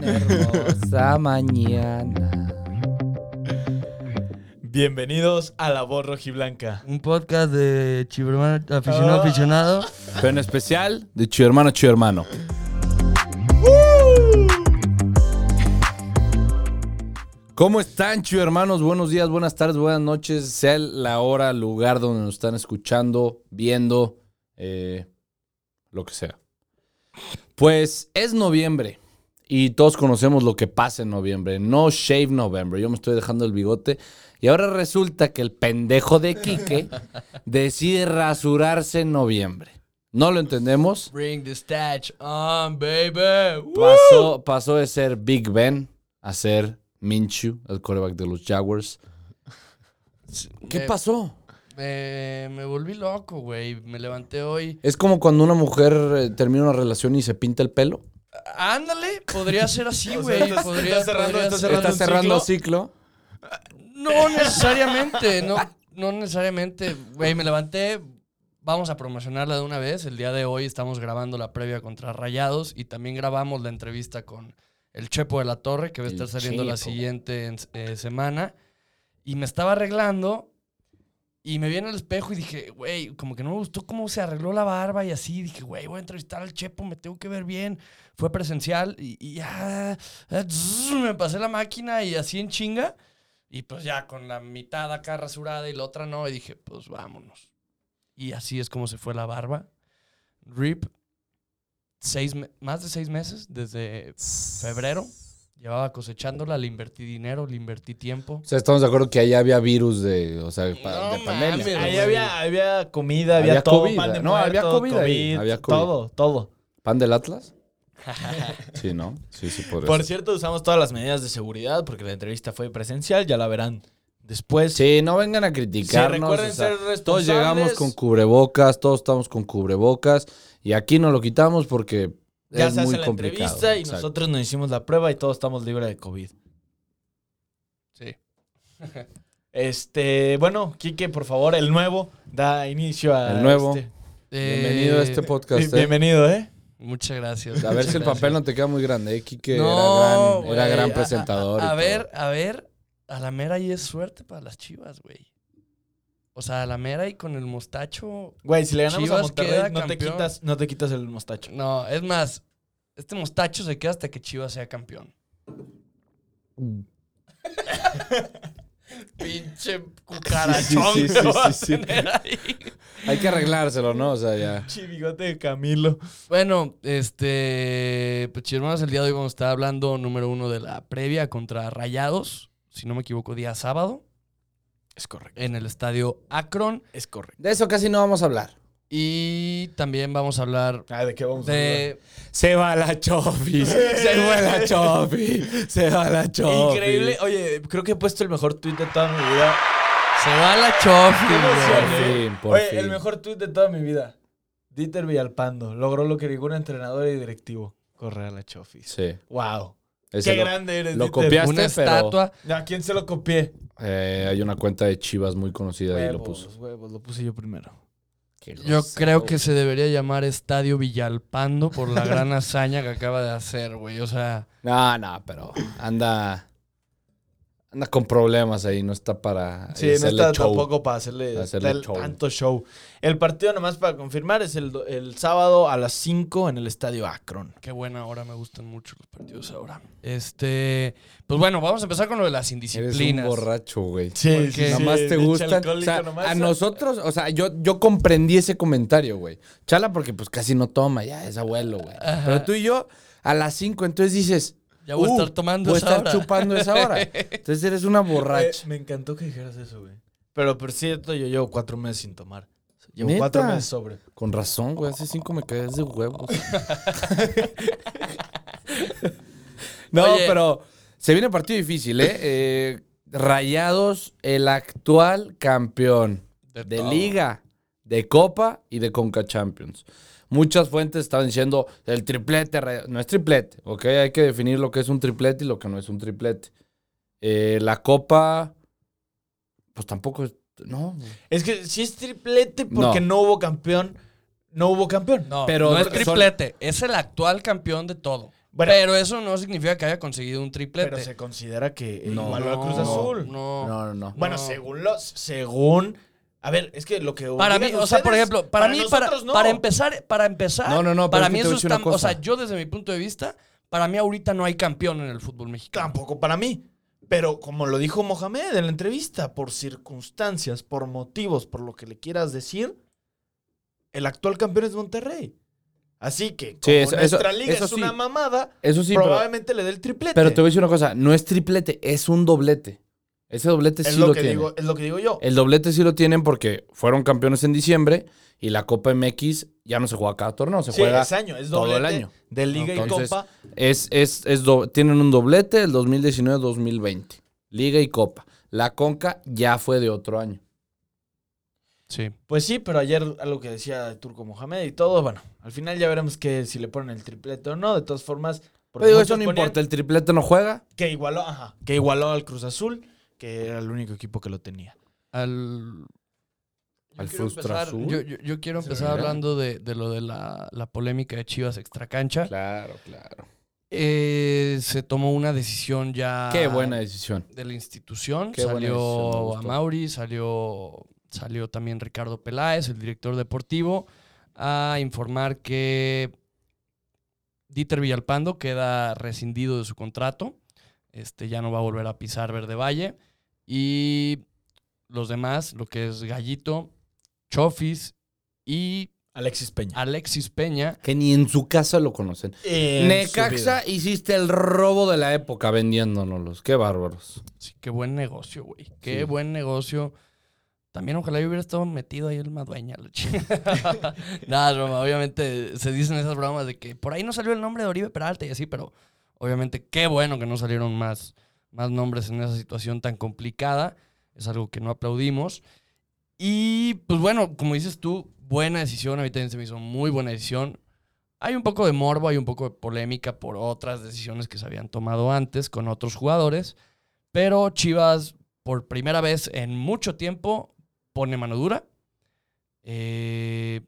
una hermosa mañana. Bienvenidos a La Voz Rojiblanca. Un podcast de chivermano aficionado Ah. aficionado. Pero en especial de Chido Hermano, Chido Hermano. ¿Cómo están, Chido Hermanos? Buenos días, buenas tardes, buenas noches. Sea la hora, lugar donde nos están escuchando, viendo, eh, lo que sea. Pues es noviembre y todos conocemos lo que pasa en noviembre. No Shave November. Yo me estoy dejando el bigote y ahora resulta que el pendejo de Quique decide rasurarse en noviembre. No lo entendemos. Bring the statch on, baby. Pasó, pasó de ser Big Ben a ser Minshew, el quarterback de los Jaguars. ¿Qué Me- pasó? Me, me volví loco, güey. Me levanté hoy. Es como cuando una mujer eh, termina una relación y se pinta el pelo. Ándale, podría ser así, güey. estás- podría, estás cerrando- podría estás ser. cerrando Está un cerrando ciclo? ciclo. No necesariamente, no, no necesariamente. Güey, me levanté. Vamos a promocionarla de una vez. El día de hoy estamos grabando la previa contra Rayados y también grabamos la entrevista con el Chepo de la Torre, que va a El estar saliendo la siguiente en- eh, semana. Y me estaba arreglando y me vi en el espejo y dije, güey, como que no me gustó cómo se arregló la barba y así. Dije, güey, voy a entrevistar al Chepo, me tengo que ver bien. Fue presencial y, ya me pasé la máquina y así en chinga. Y pues ya con la mitad acá rasurada y la otra no. Y dije, pues vámonos. Y así es como se fue la barba. Rip, seis más de seis meses, desde febrero. Llevaba cosechándola, le invertí dinero, le invertí tiempo. O sea, estamos de acuerdo que ahí había virus de, o sea, pa- No de pandemia. mames, Ahí había, había comida, había, Había todo. COVID, pan de no, había muerto, COVID había COVID. Todo, todo. ¿Pan del Atlas? Sí, ¿no? Sí, sí, Por ser. cierto, usamos todas las medidas de seguridad porque la entrevista fue presencial, ya la verán después. Sí, no vengan a Sí, criticarnos. recuerden o sea, ser responsables. todos llegamos con cubrebocas, todos estamos con cubrebocas y aquí no lo quitamos porque Ya es se hace muy la complicado. entrevista y Exacto. nosotros nos hicimos la prueba y todos estamos libres de COVID. Sí. Este, bueno, Quique, por favor, el nuevo, da inicio a El nuevo. este- Bienvenido a este Eh, podcast. Bien- eh. Bienvenido, ¿eh? Muchas gracias. A ver si el papel no te queda muy grande, ¿eh? Quique No, era gran, era güey, gran a- presentador. A, a ver, a ver, a la mera y es suerte para las chivas, güey. O sea, a la mera y con el mostacho. Güey, si le ganamos a Chivas Monterrey, queda no te, campeón. quitas, no te quitas el mostacho. No, es más, este mostacho se queda hasta que Chivas sea campeón. Pinche cucarachón Sí, sí, sí, a tener ahí. Hay que arreglárselo, ¿no? O sea, ya. Chivigote de Camilo. Bueno, este, pues hermanos, el día de hoy vamos a estar hablando número uno de la previa contra Rayados, si no me equivoco, día sábado, Es correcto. en el estadio Akron. Es correcto. De eso casi no vamos a hablar. Y también vamos a hablar Ah, ¿de qué vamos a de... Se va la Chofi. Se va la Chofi. Se va la Chofi. Increíble. Oye, creo que he puesto el mejor tweet de toda mi vida. Se va la chofi. Por eh. fin, por Oye, fin. el mejor tweet de toda mi vida. Dieter Villalpando logró lo que ningún entrenador y directivo. Correr a la Chofis. Sí. Wow. Ese Qué lo, grande eres, lo Dieter. copiaste, Una pero estatua. ¿A quién se lo copié? eh, hay una cuenta de Chivas muy conocida y lo Huevos, puso. huevos, lo puse yo primero. Yo creo que se debería llamar Estadio Villalpando por la gran hazaña que acaba de hacer, güey. O sea, No, no, pero anda. Anda con problemas ahí, no está para Sí, no hacerle está show. tampoco para hacerle, show. tanto show. El partido, nomás para confirmar, es el, el sábado a las 5 en el estadio Akron. qué buena hora, me gustan mucho los partidos ahora. Este, pues bueno, vamos a empezar con lo de las Eres un indisciplinas. borracho, güey. Sí, Porque Nada más te gustan. O sea, nomás. a nosotros, o sea, yo, yo comprendí ese comentario, güey. Chala, porque pues casi no toma, ya es abuelo, güey. Pero tú y yo, a las 5, entonces dices, Ya voy a "Uh, estar tomando voy a esa estar hora". chupando esa hora. Entonces eres una borracha. Me encantó que dijeras eso, güey. Pero por cierto, yo llevo cuatro meses sin tomar. Llevo ¿Neta? cuatro meses sobre. Con razón, güey. Hace 5 me caes de huevos. no, Oye. pero se viene partido difícil, ¿eh? Eh, Rayados, el actual campeón de. Liga, de Copa y de Conca Champions. Muchas fuentes estaban diciendo el triplete. No es triplete, ¿ok? Hay que definir lo que es un triplete y lo que no es un triplete. Eh, la Copa, pues tampoco es. No. Es que si es triplete porque No. no, hubo campeón, no hubo campeón. No, Pero no es son- triplete, es el actual campeón de todo. Bueno, pero eso no significa que haya conseguido un triplete. pero se considera que No. igualó al Cruz No, Azul. No. No, no, no. Bueno, No. según los. Según. A ver, es que lo que. Para mí, o sea, por ejemplo, para, mí, para, no. para empezar, para empezar, No, no, no, para mí eso está, o sea, yo desde mi punto de vista, para mí ahorita no hay campeón en el fútbol mexicano. Tampoco para mí. Pero como lo dijo Mohamed en la entrevista, por circunstancias, por motivos, por lo que le quieras decir, el actual campeón es Monterrey. Así que, como eso- nuestra liga eso es una mamada, Eso sí, pero, probablemente le dé el triplete. pero te voy a decir una cosa. No es triplete, es un doblete. Ese doblete es sí lo, lo, que tiene. digo, es lo que digo yo. El doblete sí lo tienen porque fueron campeones en diciembre y la Copa MX ya no se juega cada torneo, se sí, juega. es año, es todo el año. De Liga Entonces, y Copa. Es, es, es do- tienen un doblete el 2019-2020. Liga y Copa. La Conca ya fue de otro año. Sí. Pues sí, pero ayer algo que decía Turco Mohamed y todo, bueno, al final ya veremos que si le ponen el triplete o no. De todas formas, porque Pero digo, eso no ponían importa, el triplete no juega. Que igualó, ajá, que igualó al Cruz Azul, que era el único equipo que lo tenía. Al, Al quiero Frustra empezar- Azul. Yo, yo- yo quiero empezar hablando de, de lo de la, la polémica de Chivas extracancha. Claro, claro. Eh, se tomó una decisión ya Qué buena decisión. de la institución. Qué salió a Mauri, salió, salió también Ricardo Peláez, el director deportivo, a informar que Dieter Villalpando queda rescindido de su contrato. Este ya no va a volver a pisar Verde Valle. Y los demás, lo que es Gallito, Chofis y Alexis Peña. Alexis Peña, Que ni en su casa lo conocen. En Necaxa hiciste el robo de la época vendiéndonos. Qué bárbaros. Sí, qué buen negocio, güey. Qué Sí. buen negocio. También ojalá yo hubiera estado metido ahí el Madueña. la chingada. Nada, broma. Obviamente se dicen esas bromas de que por ahí no salió el nombre de Oribe Peralta y así, pero obviamente qué bueno que no salieron más, más nombres en esa situación tan complicada. Es algo que no aplaudimos. Y pues bueno, como dices tú, buena decisión. A mí también se me hizo muy buena decisión. Hay un poco de morbo, hay un poco de polémica por otras decisiones que se habían tomado antes con otros jugadores. Pero Chivas, por primera vez en mucho tiempo, pone mano dura. Eh,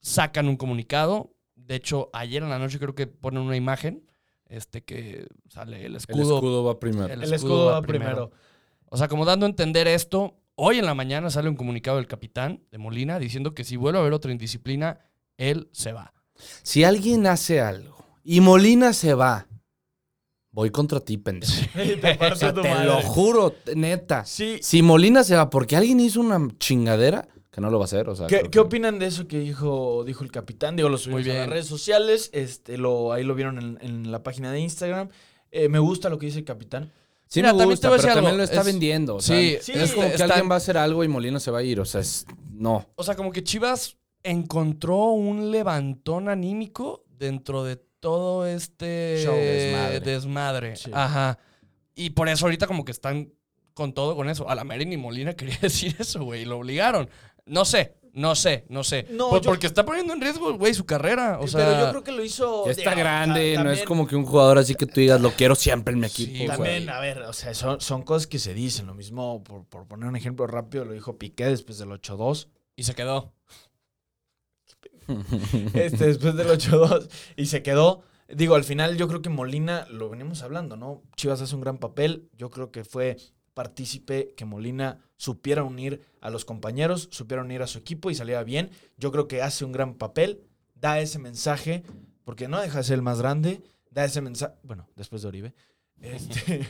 sacan un comunicado. De hecho, ayer en la noche creo que ponen una imagen. Este que sale el El escudo. escudo va primero. el El escudo va primero. O sea, como dando a entender esto, hoy en la mañana sale un comunicado del capitán de Molina diciendo que si vuelve a haber otra indisciplina, él se va. Si alguien hace algo y Molina se va, voy contra ti, pendejo. Te O parto sea, tu te madre. lo juro, neta. Sí. Si Molina se va porque alguien hizo una chingadera, que no lo va a hacer, o sea. ¿Qué, qué que- opinan de eso que dijo, dijo el capitán? Digo, lo subimos a las redes sociales. Este, lo, ahí lo vieron en, en la página de Instagram. Eh, me gusta lo que dice el capitán. Sí Mira, me también gusta, te voy a pero también lo está es- vendiendo. o sea, Sí, Sí, es como que alguien va a hacer algo y Molina se va a ir, o sea, es... No. O sea, como que Chivas encontró un levantón anímico dentro de todo este Show, desmadre. desmadre. Sí. Ajá. Y por eso ahorita como que están con todo con eso. A la Mary ni Molina quería decir eso, güey. Lo obligaron. No sé, no sé, no sé. No, Pues yo- porque está poniendo en riesgo, güey, su carrera. O sea, Pero yo creo que lo hizo. Ya está digo, grande, no es también- como que un jugador así que tú digas, lo quiero siempre en mi Sí, equipo. También, güey. a ver, o sea, son, son cosas que se dicen. Lo mismo, por, por poner un ejemplo rápido, lo dijo Piqué después del 8-2. Y se quedó. este, después del 8-2 y se quedó. Digo, al final yo creo que Molina, lo venimos hablando, ¿no? Chivas hace un gran papel. Yo creo que fue partícipe que Molina supiera unir a los compañeros, supiera unir a su equipo y saliera bien. Yo creo que hace un gran papel, da ese mensaje, porque no deja de ser el más grande, da ese mensaje, bueno, después de Oribe, este,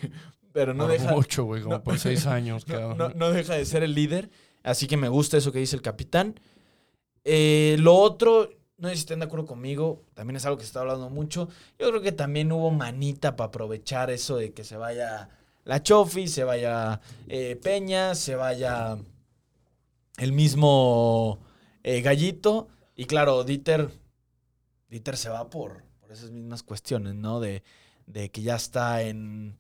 pero no deja, mucho, güey, como no- por seis años, no, cabrón. no- no deja de ser el líder. Así que me gusta eso que dice el capitán. Eh, lo otro, no sé si estén de acuerdo conmigo, también es algo que se está hablando mucho. Yo creo que también hubo manita para aprovechar eso de que se vaya la Chofi, se vaya eh, Peña, se vaya el mismo eh, Gallito. Y claro, Dieter, Dieter se va por, por esas mismas cuestiones, ¿no? De, de que ya está en,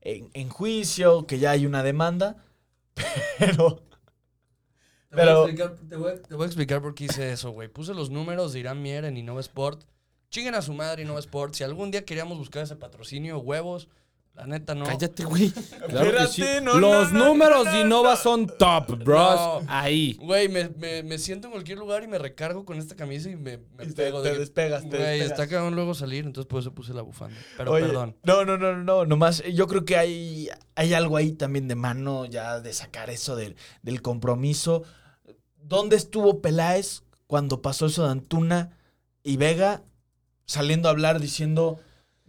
en, en juicio, que ya hay una demanda. Pero Te, Pero- voy a explicar, te, voy a, te voy a explicar por qué hice eso, güey. Puse los números de Irán Mier en Innova Sport. Chinguen a su madre Innova Sport. Si algún día queríamos buscar ese patrocinio, huevos, La neta, no. Cállate, güey. Claro que sí. Espérate, no, Los no, no, números no, de no, Innova no. son top, bros. No. Ahí. Güey, me, me, me siento en cualquier lugar y me recargo con esta camisa y me, me Y te- pego. te de que, despegas, te Güey, despegas. está cagado luego salir, entonces por eso puse la bufanda. Pero Oye, perdón. No, no, no, no, no, nomás yo creo que hay, hay algo ahí también de mano ya de sacar eso del, del compromiso. ¿Dónde estuvo Peláez cuando pasó eso de Antuna y Vega saliendo a hablar diciendo,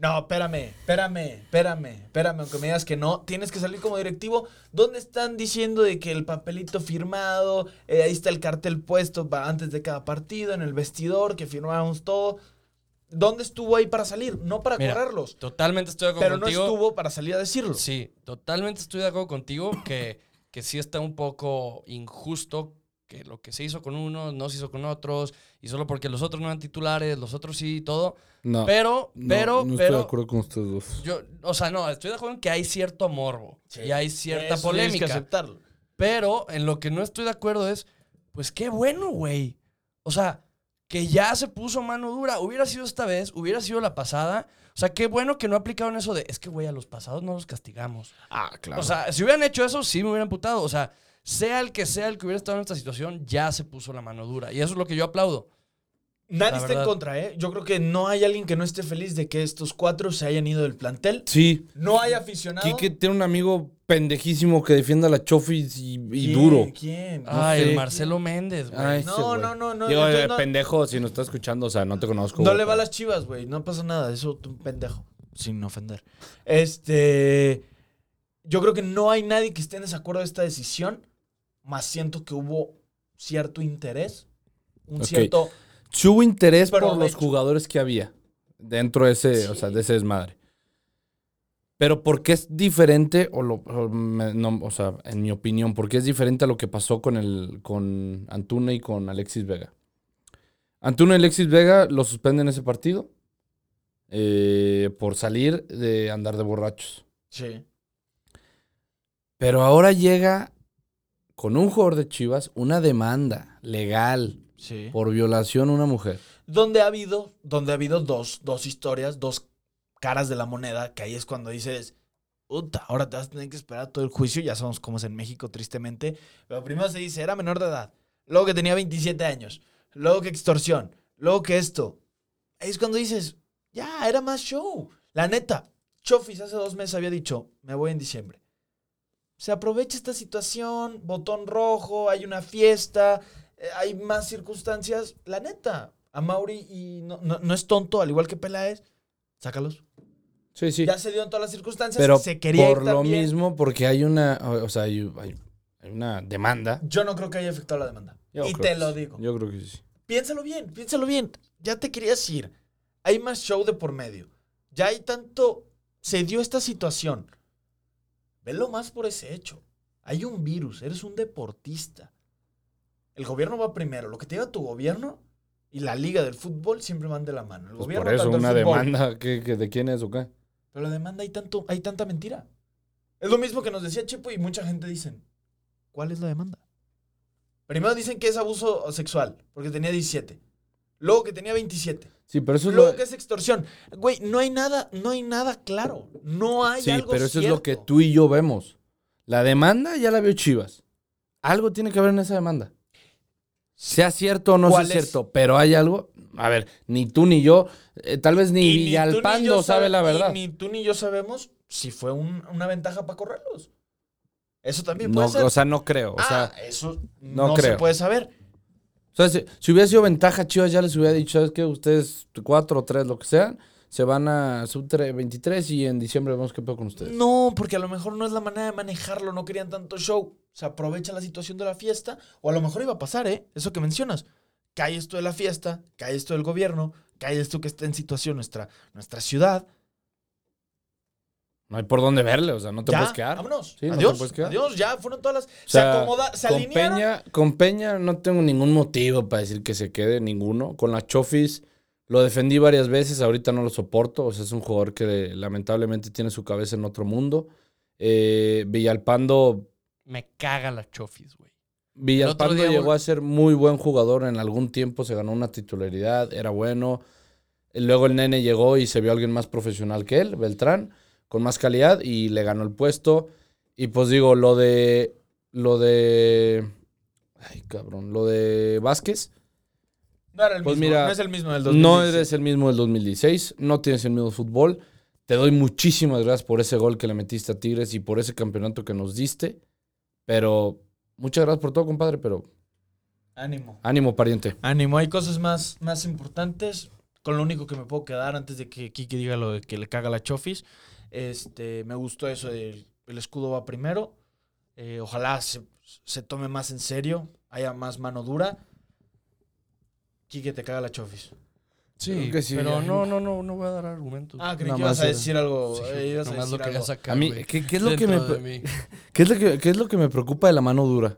no, espérame, espérame, espérame, espérame, aunque me digas que no, tienes que salir como directivo? ¿Dónde están diciendo de que el papelito firmado, eh, ahí está el cartel puesto antes de cada partido, en el vestidor, que firmamos todo? ¿Dónde estuvo ahí para salir? No para Mira, correrlos. Totalmente estoy de acuerdo Pero no contigo. estuvo para salir a decirlo. Sí, totalmente estoy de acuerdo contigo que, que sí está un poco injusto que lo que se hizo con unos no se hizo con otros y solo porque los otros no eran titulares, los otros sí y todo. No. Pero, no, pero, no estoy pero de acuerdo con ustedes dos. yo, o sea, no, estoy de acuerdo en que hay cierto morbo y hay cierta Eso tienes que polémica. aceptarlo. Pero en lo que no estoy de acuerdo es, pues qué bueno, güey. O sea, que ya se puso mano dura. Hubiera sido esta vez, hubiera sido la pasada. O sea, qué bueno que no aplicaron eso de, es que, güey, a los pasados no los castigamos. Ah, claro. O sea, si hubieran hecho eso, sí me hubieran putado. O sea, sea el que sea el que hubiera estado en esta situación, ya se puso la mano dura. Y eso es lo que yo aplaudo. Nadie está en contra, ¿eh? Yo creo que no hay alguien que no esté feliz de que estos cuatro se hayan ido del plantel. sí. No hay aficionado. Quique tiene un amigo pendejísimo que defiende a la Chofis y, y ¿Quién? duro. ¿Quién? Ay, sé. el Marcelo Méndez, güey. Ay, No, ese güey. no, no, no, Digo, yo eh, no- pendejo, si nos está escuchando, o sea, no te conozco. No güey, le va a pero- las chivas, güey. No pasa nada. Eso tú un pendejo. Sin ofender. Este. Yo creo que no hay nadie que esté en desacuerdo de esta decisión. Más siento que hubo cierto interés. Un cierto. Hubo interés por los jugadores que había dentro de ese, o sea, de ese desmadre. Pero ¿por qué es diferente? O, lo, o me- no, o sea, en mi opinión, ¿por qué es diferente a lo que pasó con, el, con Antuna y con Alexis Vega? Antuna y Alexis Vega lo suspenden ese partido eh, por salir de andar de borrachos. Sí. Pero ahora llega con un jugador de Chivas una demanda legal Sí. por violación a una mujer. Donde ha habido, donde ha habido dos, dos historias, dos caras de la moneda, que ahí es cuando dices, puta, ahora te vas a tener que esperar todo el juicio, ya sabemos cómo es en México, tristemente. Pero primero se dice, era menor de edad, luego que tenía 27 años, luego que extorsión, luego que esto. Ahí es cuando dices, ya, era más show. La neta, Chofis hace dos meses había dicho, me voy en diciembre. Se aprovecha esta situación, botón rojo, hay una fiesta, eh, hay más circunstancias. La neta, a Mauri y no, no, no es tonto, al igual que Peláez, sácalos. Sí, sí. Ya se dio en todas las circunstancias, Pero se quería ir por lo también. mismo, porque hay una, o sea, hay, hay- hay una demanda. Yo no creo que haya afectado la demanda. Yo y te lo digo. Yo creo que sí. Piénsalo bien, piénsalo bien. Ya te querías ir. Hay más show de por medio. Ya hay tanto. Se dio esta situación. Velo más por ese hecho. Hay un virus, eres un deportista. El gobierno va primero. Lo que te diga tu gobierno y la liga del fútbol siempre van de la mano. El Pues gobierno por eso, una demanda, ¿qué, qué- de quién es o qué? Pero la demanda hay tanto, hay tanta mentira. Es lo mismo que nos decía Chepo y mucha gente dicen, ¿cuál es la demanda? Primero dicen que es abuso sexual, porque tenía 17. Luego que tenía 27. Sí, pero eso es Luego lo... que es extorsión. Güey, no hay nada, no hay nada claro. No hay Sí, algo pero eso es lo que tú y yo vemos. La demanda ya la vio Chivas. Algo tiene que haber en esa demanda. Sea cierto o no sea ¿Cuál es? cierto, pero hay algo. A ver, ni tú ni yo, eh, tal vez ni Y ni tú ni Villalpando yo sabe la y verdad. Ni tú ni yo sabemos si fue un- una ventaja para correrlos. Eso también No, puede ser. o sea, no creo. O ah, sea, eso no no, se puede saber. O sea, si, hubiera sido ventaja, Chivas ya les hubiera dicho, ¿sabes qué? Ustedes, cuatro o tres, lo que sean, se van a sub 23 y en diciembre vemos qué pedo con ustedes. No, porque a lo mejor no es la manera de manejarlo, no querían tanto show. Se aprovecha la situación de la fiesta, o a lo mejor iba a pasar, ¿eh? Eso que mencionas. Cae esto de la fiesta, cae esto del gobierno, cae esto que está en situación nuestra, nuestra ciudad. No hay por dónde verle, o sea, no te ya, puedes quedar. Vámonos. Sí, no adiós. quedar. Adiós, ya fueron todas las. O se acomoda, se con alinearon. Peña, con Peña no tengo ningún motivo para decir que se quede, ninguno. Con la Chofis lo defendí varias veces, ahorita no lo soporto. O sea, es un jugador que lamentablemente tiene su cabeza en otro mundo. Eh, Villalpando, Me caga la chofis, güey. Villalpando día llegó a ser muy buen jugador en algún tiempo, se ganó una titularidad, era bueno. Luego el nene llegó y se vio alguien más profesional que él, Beltrán. Con más calidad y le ganó el puesto. Y pues digo, lo de. Lo de. Ay, cabrón. Lo de Vázquez. No era el Pues mismo, mira, no es el mismo del No 2016. eres el mismo del 2016. No tienes el mismo fútbol. Te doy muchísimas gracias por ese gol que le metiste a Tigres y por ese campeonato que nos diste. Pero muchas gracias por todo, compadre. Pero Ánimo. ánimo, pariente. Ánimo, hay cosas más, más importantes. Con lo único que me puedo quedar antes de que Kiki diga lo de que le caga la Chofis. Este, me gustó eso del el escudo va primero. Eh, ojalá se, se tome más en serio, haya más mano dura. Kike te caga la Chofis. Sí, Creo que sí, pero no, no, no, no voy a dar argumentos. Ah, creí que ibas a decir algo. Sí, eh, ibas a nomás lo decir quería algo. sacar, A mí. ¿qué, qué es lo que me. ¿qué, es lo que, qué es lo que me preocupa de la mano dura?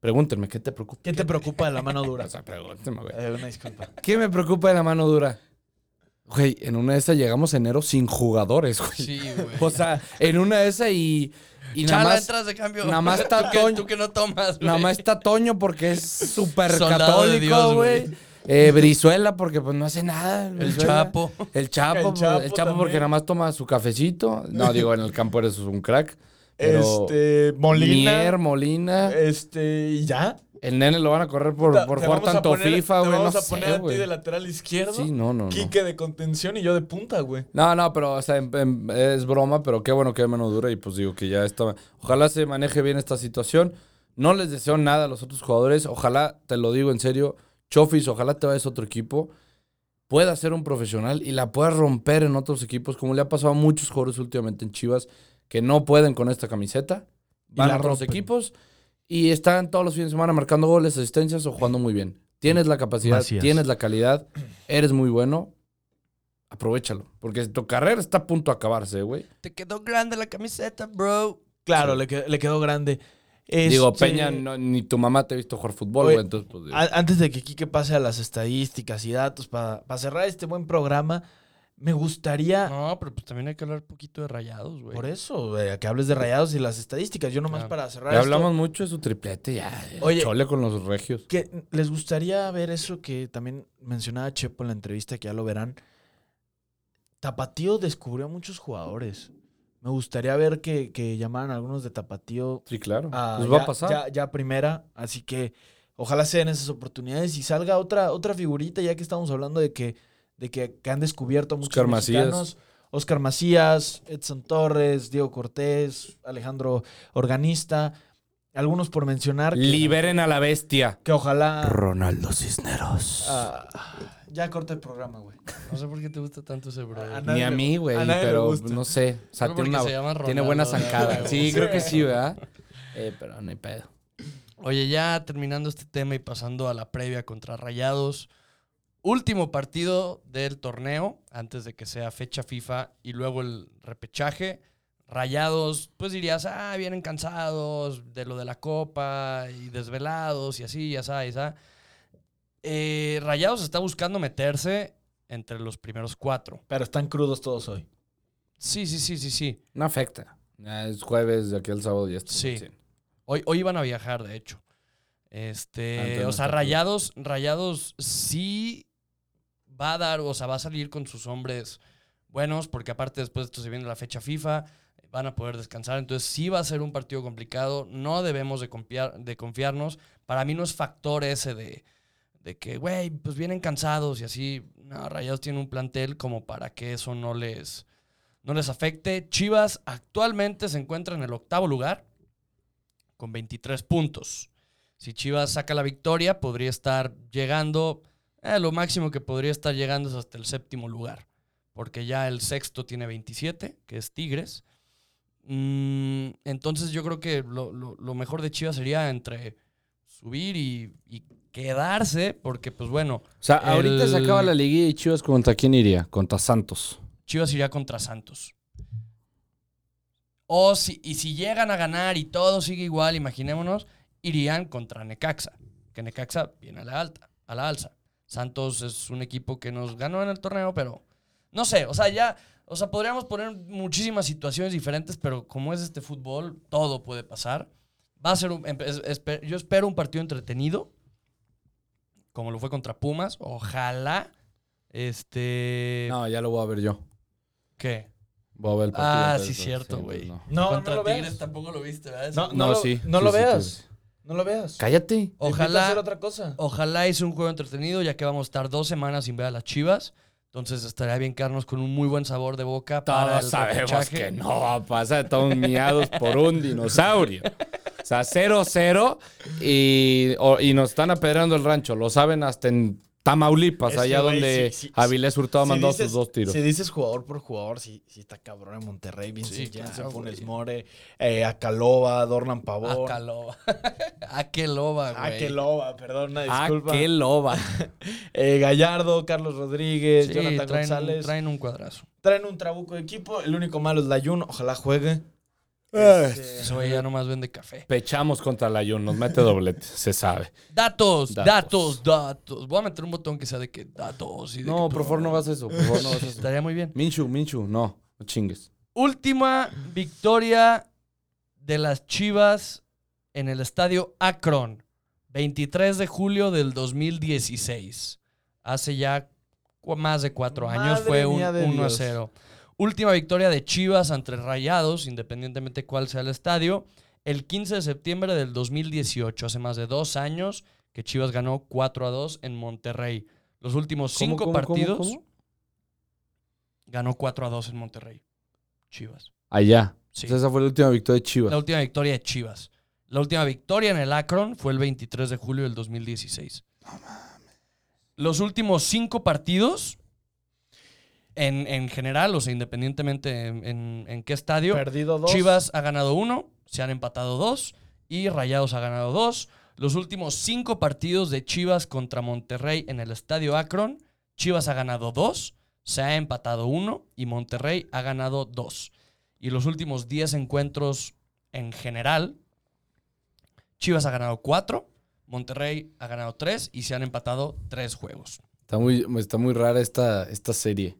Pregúntenme, ¿qué te preocupa? ¿Qué te preocupa de la mano dura? O sea, pregúntenme, güey. Eh, una disculpa. ¿Qué me preocupa de la mano dura? Güey, en una de esas llegamos enero sin jugadores, güey. Sí, güey. O sea, en una de esas y, y nada Chala, más, entras de cambio. nada más está Toño. tú que no tomas, güey. nada más está Toño porque es súper católico, güey. Eh, Brizuela porque pues no hace nada. El Brizuela. Chapo. El Chapo, El pues, Chapo el Chapo porque nada más toma su cafecito. No, digo, en el campo eres un crack. Pero Este, Molina. Mier, Molina. Este, y ya. El nene lo van a correr por, por jugar tanto poner- FIFA, güey. No Vamos a sé, poner a ti de lateral izquierdo. Sí, no, no, no. Quique de contención y yo de punta, güey. No, no, pero o sea, en- en- es broma, pero qué bueno que hay mano dura y pues digo que ya está. Ojalá se maneje bien esta situación. No les deseo nada a los otros jugadores. Ojalá, te lo digo en serio, Chofis, ojalá te vayas a otro equipo. Pueda ser un profesional y la puedas romper en otros equipos, como le ha pasado a muchos jugadores últimamente en Chivas que no pueden con esta camiseta. Y Van a otros rompen. equipos y están todos los fines de semana marcando goles, asistencias o jugando muy bien. Tienes la capacidad, Macías. tienes la calidad, eres muy bueno. Aprovechalo, porque tu carrera está a punto de acabarse, güey. Te quedó grande la camiseta, bro. Claro, Sí. le, quedó, le quedó grande. Digo, Este, Peña, no- ni tu mamá te ha visto jugar fútbol, güey. Entonces, pues, digo, Antes de que Kike pase a las estadísticas y datos para cerrar este buen programa, me gustaría, No, pero pues también hay que hablar un poquito de rayados, güey. por eso, güey, que hables de rayados y las estadísticas. Yo nomás Claro. para cerrar ya esto, hablamos mucho de su triplete, ya. Oye. Chole con los regios. que les gustaría ver eso que también mencionaba Chepo en la entrevista, que ya lo verán. Tapatío descubrió a muchos jugadores. Me gustaría ver que, que llamaran a algunos de Tapatío Sí, claro. a pues ya, va a pasar. Ya, ya primera, así que ojalá se den esas oportunidades y salga otra, otra figurita, ya que estamos hablando de que, de que, que han descubierto muchos Oscar Macías. mexicanos. Oscar Macías, Edson Torres, Diego Cortés, Alejandro Organista, algunos por mencionar. que- Liberen a la bestia. Que ojalá. Ronaldo Cisneros. ah, ya corta el programa, güey. No sé por qué te gusta tanto ese bro. A Ni a mí, güey, pero no sé. O sea, tiene, una- se llama tiene buena zancada. Sí, creo que sí, ¿verdad? Eh, pero no hay pedo. Oye, ya terminando este tema y pasando a la previa contra Rayados. Último partido del torneo, antes de que sea fecha FIFA y luego el repechaje. Rayados, pues dirías, ah, vienen cansados de lo de la copa y desvelados y así, ya sabes, ¿ah? Eh, Rayados está buscando meterse entre los primeros cuatro. Pero están crudos todos hoy. Sí, sí, sí, sí, sí. No afecta. Ya es jueves, de aquí al sábado ya está. Sí. Hoy, hoy iban a viajar, de hecho. Este, Ah, o sea, Rayados, Rayados sí va a dar, o sea, va a salir con sus hombres buenos, porque aparte después de esto se viene la fecha FIFA, van a poder descansar, entonces sí va a ser un partido complicado, no debemos de, confiar, de confiarnos. Para mí no es factor ese de, de que, güey, pues vienen cansados y así. No, Rayados tiene un plantel como para que eso no les, no les afecte. Chivas actualmente se encuentra en el octavo lugar con 23 puntos. Si Chivas saca la victoria, podría estar llegando, eh, lo máximo que podría estar llegando es hasta el séptimo lugar, porque ya el sexto tiene 27, que es Tigres. Mm, entonces yo creo que lo, lo- lo mejor de Chivas sería entre subir y, y quedarse, porque pues bueno, O sea, ahorita se acaba la liguilla y Chivas contra quién iría? Contra Santos. Chivas iría contra Santos. O si, y si llegan a ganar y todo sigue igual, imaginémonos, irían contra Necaxa. Que Necaxa viene a la alta, a la alza. Santos es un equipo que nos ganó en el torneo, pero no sé, o sea, ya, o sea, podríamos poner muchísimas situaciones diferentes, pero como es este fútbol, todo puede pasar. Va a ser un, es- yo espero un partido entretenido, como lo fue contra Pumas. Ojalá, este, No, ya lo voy a ver yo. ¿qué? Voy a ver el partido, Ah, sí, cierto, sí, güey. pues no. No, Contra no lo Tigres veas. tampoco lo viste, ¿verdad? No, Ese- no, No, lo, sí, no sí, lo sí, veas. No lo veas. Cállate. Ojalá, hacer otra cosa. ojalá hice un juego entretenido, ya que vamos a estar dos semanas sin ver a las chivas. Entonces estaría bien quedarnos con un muy buen sabor de boca para Todos el sabemos repechaje. que no va a pasar. Estamos miados por un dinosaurio. O sea, 0-0 y, o- y nos están apedrando el rancho. Lo saben hasta en Tamaulipas, Es allá donde sí, sí, Avilés Hurtado ha Si mandado dices- sus dos tiros. Si dices jugador por jugador, sí, sí está cabrón en Monterrey. Vincent Sí, Janssen, claro, Funes. More, eh, Acalova, Dorlan Pavón. Acaloba. Aqueloba, güey. Akeloba, perdón, una disculpa. qué loba. Eh, Gallardo, Carlos Rodríguez, Sí, Jonathan traen, González. traen un cuadrazo. Traen un trabuco de equipo. El único malo es Layun. Ojalá juegue. Eh, Este, Eso ya nomás vende café. Pechamos contra la Jun, nos mete doblete, se sabe. Datos, Datos. datos, datos. Voy a meter un botón que sea de que datos. Y de No, que- por favor, no hagas eso. Por favor, no hagas eso. Estaría muy bien. Minchu, Minchu, no, no chingues. Última victoria de las Chivas en el estadio Akron. 23 de julio del 2016. Hace ya más de cuatro años. Madre Fue un mía de 1 a Dios. 0. Última victoria de Chivas ante Rayados, independientemente cuál sea el estadio. El 15 de septiembre del 2018. Hace más de dos años que Chivas ganó 4 a 2 en Monterrey. Los últimos ¿Cómo, cinco cómo, cómo, partidos cómo? ganó 4 a 2 en Monterrey. Chivas. Allá. Sí. O sea, esa fue la última victoria de Chivas. La última victoria de Chivas. La última victoria en el Akron fue el 23 de julio del 2016. Los últimos cinco partidos, en, en general, o sea, independientemente en, en- en qué estadio, Perdido dos. Chivas ha ganado uno, se han empatado dos y Rayados ha ganado dos. Los últimos cinco partidos de Chivas contra Monterrey en el estadio Akron, Chivas ha ganado dos, se ha empatado uno y Monterrey ha ganado dos. Y los últimos diez encuentros en general, Chivas ha ganado cuatro, Monterrey ha ganado tres y se han empatado tres juegos. Está muy, está muy rara esta, esta serie.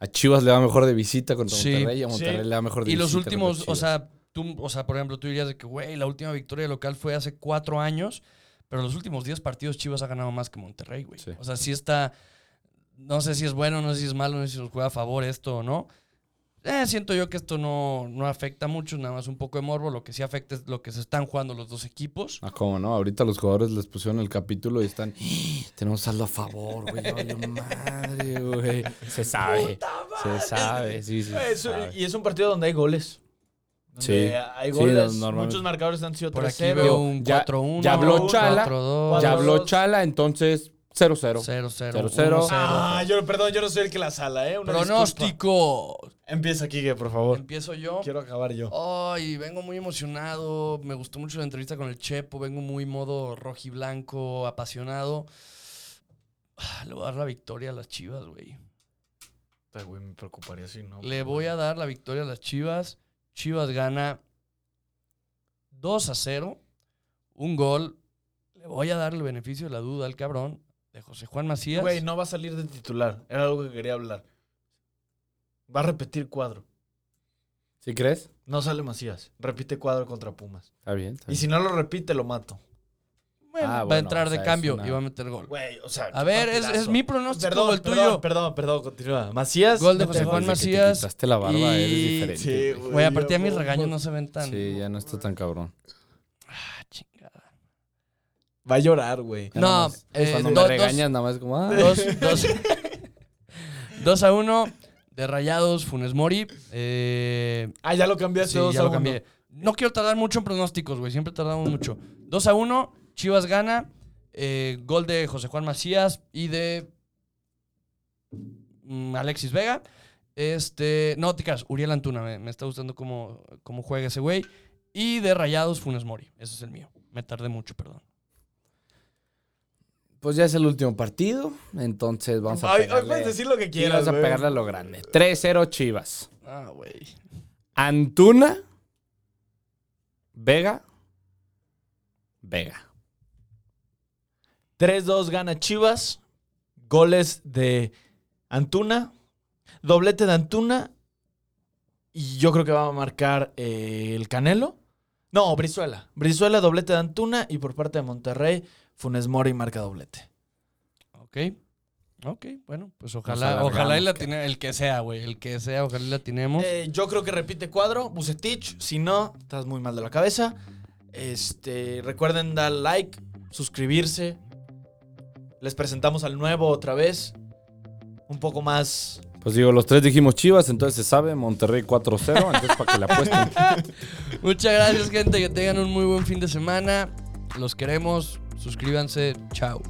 A Chivas le va mejor de visita contra Sí, Monterrey y a Monterrey sí. le va mejor de Y visita. los contra últimos, o sea, tú, o sea, por ejemplo, tú dirías de que, güey, la última victoria local fue hace cuatro años, pero los últimos 10 partidos Chivas ha ganado más que Monterrey, güey. Sí. O sea, sí está, no sé si es bueno, no sé si es malo, no sé si nos juega a favor esto o no. Eh, siento yo que esto no, no afecta mucho, nada más un poco de morbo. Lo que sí afecta es lo que se están jugando los dos equipos. Ah, ¿cómo no? Ahorita los jugadores les pusieron el capítulo y están. "Ah, Tenemos saldo a favor, güey. madre, güey. Se sabe. Se sabe, sí, sí. se Es- sabe. y es un partido donde hay goles. Donde Sí. Hay Sí, goles. normalmente. Muchos marcadores han sido Por aquí 3-0. veo un Ya- 4-1. ya habló Chala. 4-2. Ya habló. Chala, entonces 0-0. 0-0. 0-0. 1-0. Ah, yo, perdón, yo no soy el que la sala, ¿eh? Una disculpa. Pronóstico. Empieza, Kike, por favor. Empiezo yo. Quiero acabar yo. Ay, vengo muy emocionado. Me gustó mucho la entrevista con el Chepo. Vengo muy modo rojiblanco, apasionado. Ah, Le voy a dar la victoria a las chivas, güey. Ay, güey, me preocuparía si no. Le voy a dar la victoria a las chivas. Chivas gana 2 a 0. Un gol. Le voy a dar el beneficio de la duda al cabrón de José Juan Macías. Güey, no va a salir de titular. Era algo que quería hablar. Va a repetir cuadro. ¿Sí crees? No sale Macías. Repite cuadro contra Pumas. Está bien. está Y si no lo repite, lo mato. Bueno, Ah, va a entrar o de sea, cambio una- y va a meter gol. Güey, o sea. A ver, es, mi pronóstico Perdón, el perdón, tuyo. Perdón, perdón, continúa. Macías. Gol de José Juan te Macías quitaste la barba, y- eres diferente. Sí, güey. güey. Güey, a partir de mis regaños no se ven tan. Sí, ya no está tan cabrón. Ah, chingada. Va a llorar, güey. No, nada más, eh, Cuando dos- me regañas, nada más como. ah. Dos, dos, dos a uno de Rayados, Funes Mori. Eh, Ah, ya lo cambiaste sí, dos ya a lo uno. cambié. No quiero tardar mucho en pronósticos, güey. Siempre tardamos mucho. 2 a 1, Chivas gana. eh, gol de José Juan Macías y de mm, Alexis Vega. Este, no, te creas, Uriel Antuna. Me, me está gustando cómo, cómo juega ese güey. Y de Rayados, Funes Mori. Ese es el mío. Me tardé mucho, perdón. Pues ya es el último partido. Entonces vamos a Ay, pegarle. puedes decir lo que quieras, vamos a pegarle a lo grande. 3-0 Chivas. Ah, güey. Antuna. Vega. Vega. 3-2 gana Chivas. Goles de Antuna. Doblete de Antuna. Y yo creo que va a marcar eh, el Canelo. No, Brizuela. Brizuela, doblete de Antuna. Y por parte de Monterrey, Funes Mori marca doblete. Ok. Ok, bueno, pues ojalá, ojalá y la tiene, el que sea, güey, el que sea, ojalá y la tenemos. Eh, yo creo que repite cuadro, Bucetich. Si no, estás muy mal de la cabeza. Este, recuerden dar like, suscribirse. Les presentamos al nuevo otra vez. Un poco más. Pues digo, los tres dijimos Chivas, entonces se sabe, Monterrey 4-0, entonces para que le apuesten. Muchas gracias, gente, que tengan un muy buen fin de semana. Los queremos, suscríbanse, chao.